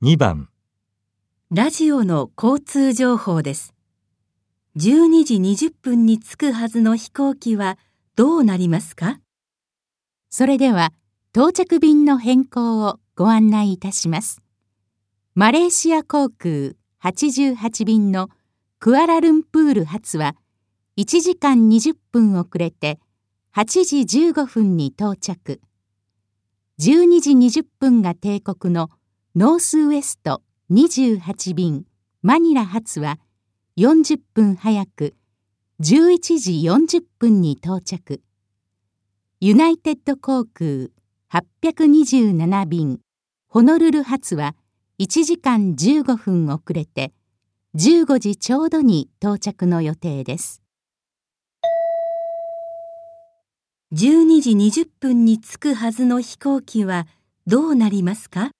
2番ラジオの交通情報です。12時20分に着くはずの飛行機はどうなりますか？それでは到着便の変更をご案内いたします。マレーシア航空88便のクアラルンプール発は1時間20分遅れて8時15分に到着。12時20分が定刻のノースウエスト28便マニラ発は40分早く11時40分に到着。ユナイテッド航空827便ホノルル発は1時間15分遅れて15時ちょうどに到着の予定です。12時20分に着くはずの飛行機はどうなりますか？